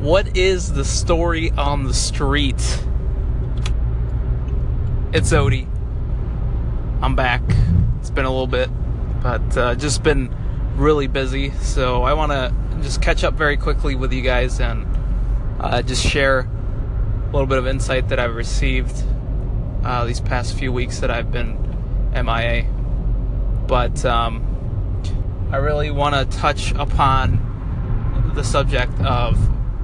What is the story on the street? It's Odie. I'm back. It's been a little bit, but uh, just been really busy. So I want to just catch up very quickly with you guys and uh, just share a little bit of insight that I've received uh, these past few weeks that I've been MIA. But um, I really want to touch upon the subject of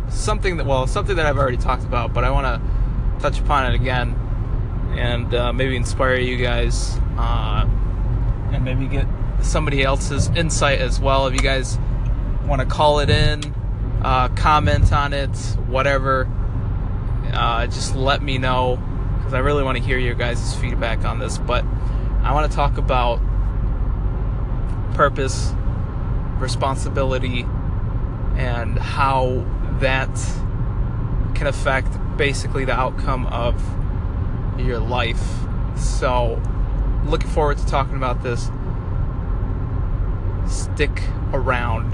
something that, well, something that I've already talked about, but I want to touch upon it again and uh, maybe inspire you guys uh, and maybe get somebody else's insight as well. If you guys want to call it in, uh, comment on it, whatever, uh, just let me know because I really want to hear your guys' feedback on this. But I want to talk about purpose, responsibility, and how that can affect basically the outcome of your life. So, looking forward to talking about this. Stick around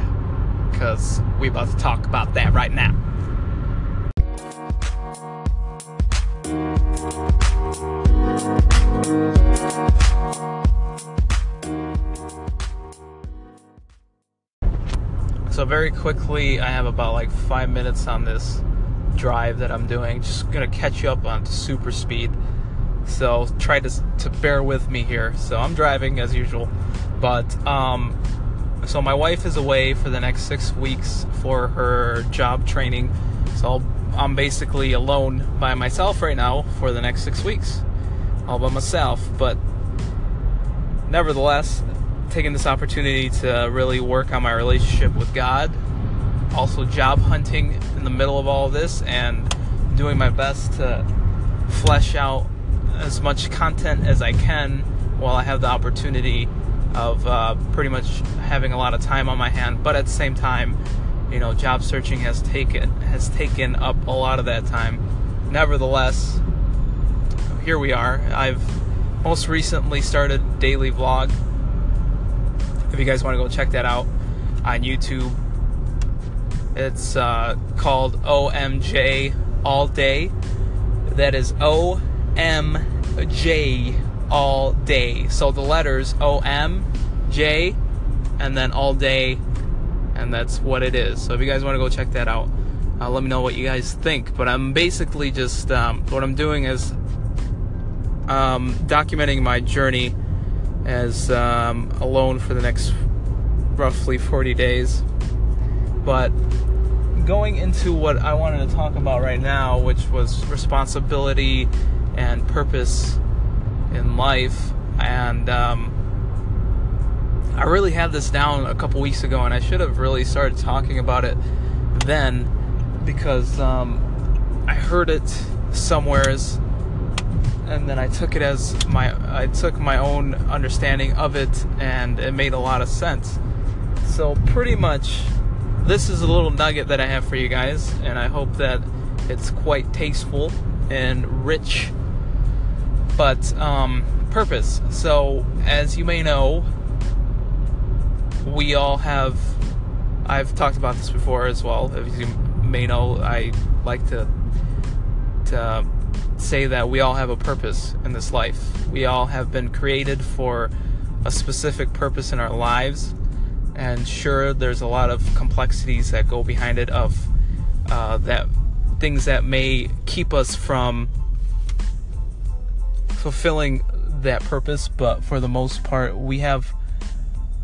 because we're about to talk about that right now. So, very quickly, I have about like five minutes on this drive that I'm doing. Just gonna catch you up on super speed. So try to to bear with me here. So I'm driving as usual, but um, so my wife is away for the next six weeks for her job training. So i am basically alone by myself right now for the next six weeks, all by myself. But nevertheless, taking this opportunity to really work on my relationship with God also job hunting in the middle of all of this and doing my best to flesh out as much content as I can while I have the opportunity of uh, pretty much having a lot of time on my hand. But at the same time, you know, job searching has taken has taken up a lot of that time. Nevertheless, here we are. I've most recently started daily vlog. If you guys want to go check that out on YouTube, it's uh, called OMJ All Day. That is OMJ All Day. So the letters OMJ and then All Day, and that's what it is. So if you guys want to go check that out, uh, let me know what you guys think. But I'm basically just um, what I'm doing is um, documenting my journey as um, alone for the next roughly 40 days. But going into what I wanted to talk about right now, which was responsibility and purpose in life, and um, I really had this down a couple weeks ago, and I should have really started talking about it then because um, I heard it somewheres and then I took it as my I took my own understanding of it and it made a lot of sense. So pretty much this is a little nugget that I have for you guys, and I hope that it's quite tasteful and rich. But um, purpose. So, as you may know, we all have. I've talked about this before as well. As you may know, I like to to say that we all have a purpose in this life. We all have been created for a specific purpose in our lives. And sure there's a lot of complexities that go behind it of uh, that things that may keep us from fulfilling that purpose. But for the most part we have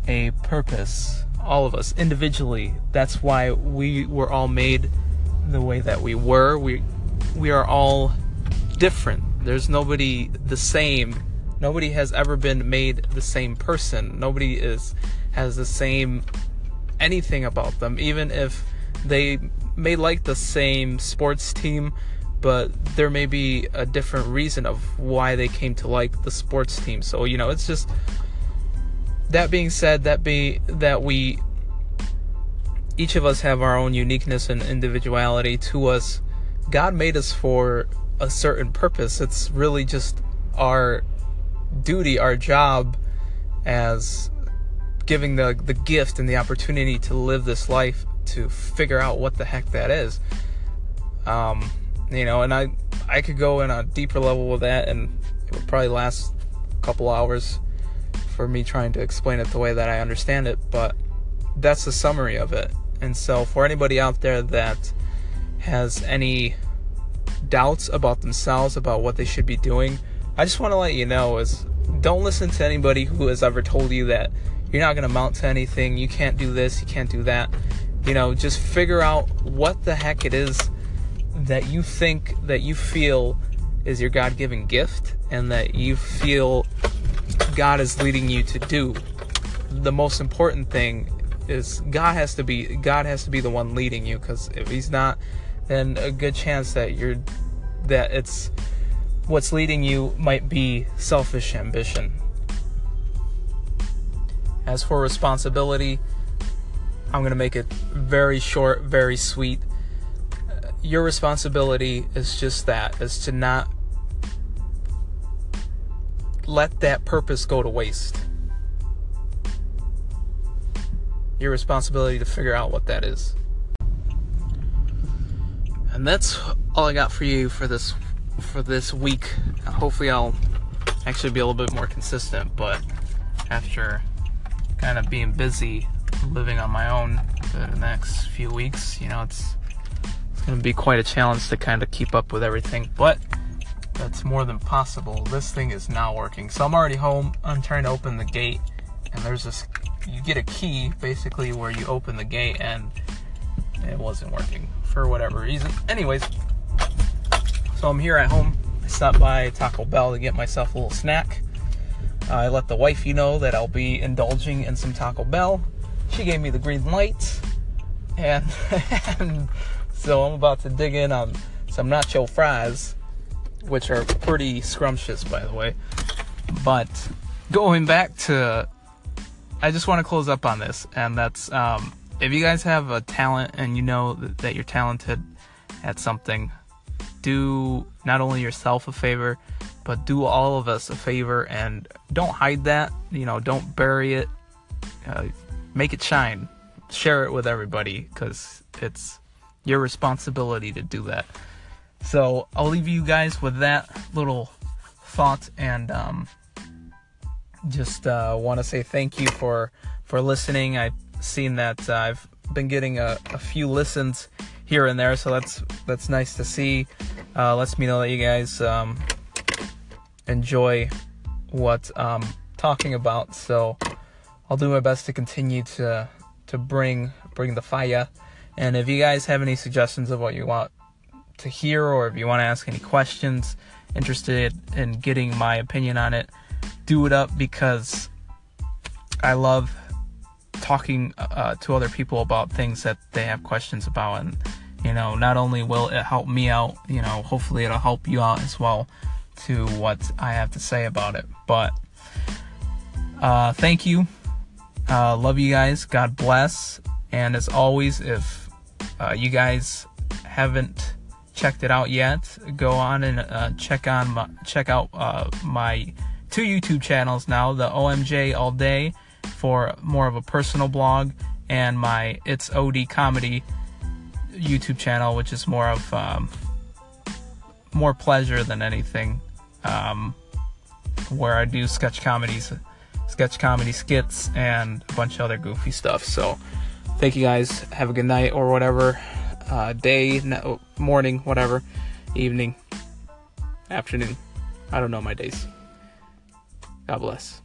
a purpose all of us individually. That's why we were all made the way that we were. We we are all different there's nobody the same nobody has ever been made the same person nobody is has the same anything about them, even if they may like the same sports team, but there may be a different reason of why they came to like the sports team. So, you know, it's just that being said, that be that we each of us have our own uniqueness and individuality to us. God made us for a certain purpose. It's really just our duty, our job as giving the the gift and the opportunity to live this life to figure out what the heck that is. Um, you know, and I I could go in a deeper level with that, and it would probably last a couple hours for me trying to explain it the way that I understand it. But that's the summary of it. And so, for anybody out there that has any doubts about themselves about what they should be doing, I just want to let you know is don't listen to anybody who has ever told you that you're not going to mount to anything, you can't do this, you can't do that. You know, just figure out what the heck it is that you think that you feel is your God-given gift and that you feel God is leading you to do. The most important thing is God has to be God has to be the one leading you cuz if he's not then a good chance that you're that it's what's leading you might be selfish ambition. As for responsibility, I'm going to make it very short, very sweet. Uh, your responsibility is just that, is to not let that purpose go to waste. Your responsibility to figure out what that is. And that's all I got for you for this for this week. Hopefully I'll actually be a little bit more consistent, but after kind of being busy living on my own for the next few weeks, you know, it's it's to be quite a challenge to kind of keep up with everything, but that's more than possible. This thing is not working. So I'm already home. I'm trying to open the gate and there's this you get a key basically where you open the gate and it wasn't working for whatever reason. Anyways, so I'm here at home. I stopped by Taco Bell to get myself a little snack. Uh, I let the wifey know that I'll be indulging in some Taco Bell. She gave me the green light, and, and so I'm about to dig in on some nacho fries, which are pretty scrumptious, by the way. But going back to, I just want to close up on this, and that's um, if you guys have a talent and you know that, you're talented at something, do not only yourself a favor, but do all of us a favor and don't hide that. You know, don't bury it. Uh, make it shine. Share it with everybody because it's your responsibility to do that. So I'll leave you guys with that little thought and um, just uh, want to say thank you for for listening. I've seen that uh, I've been getting a, a few listens here and there, so that's that's nice to see. Uh, lets me know that you guys um, enjoy what I'm talking about. So I'll do my best to continue to to bring bring the fire. And if you guys have any suggestions of what you want to hear, or if you want to ask any questions, interested in getting my opinion on it, do it up because I love talking uh, to other people about things that they have questions about. And you know not only will it help me out you know hopefully it'll help you out as well to what i have to say about it. But uh, thank you. Uh, love you guys. God bless. And as always if uh, you guys haven't checked it out yet go on and uh, check on my, check out uh, my two youtube channels now the omj all day for more of a personal blog and my It's OD Comedy YouTube channel, which is more of um, more pleasure than anything, um, where I do sketch comedies, sketch comedy skits, and a bunch of other goofy stuff. So, thank you guys. Have a good night or whatever, uh, day, morning, whatever, evening, afternoon. I don't know my days. God bless.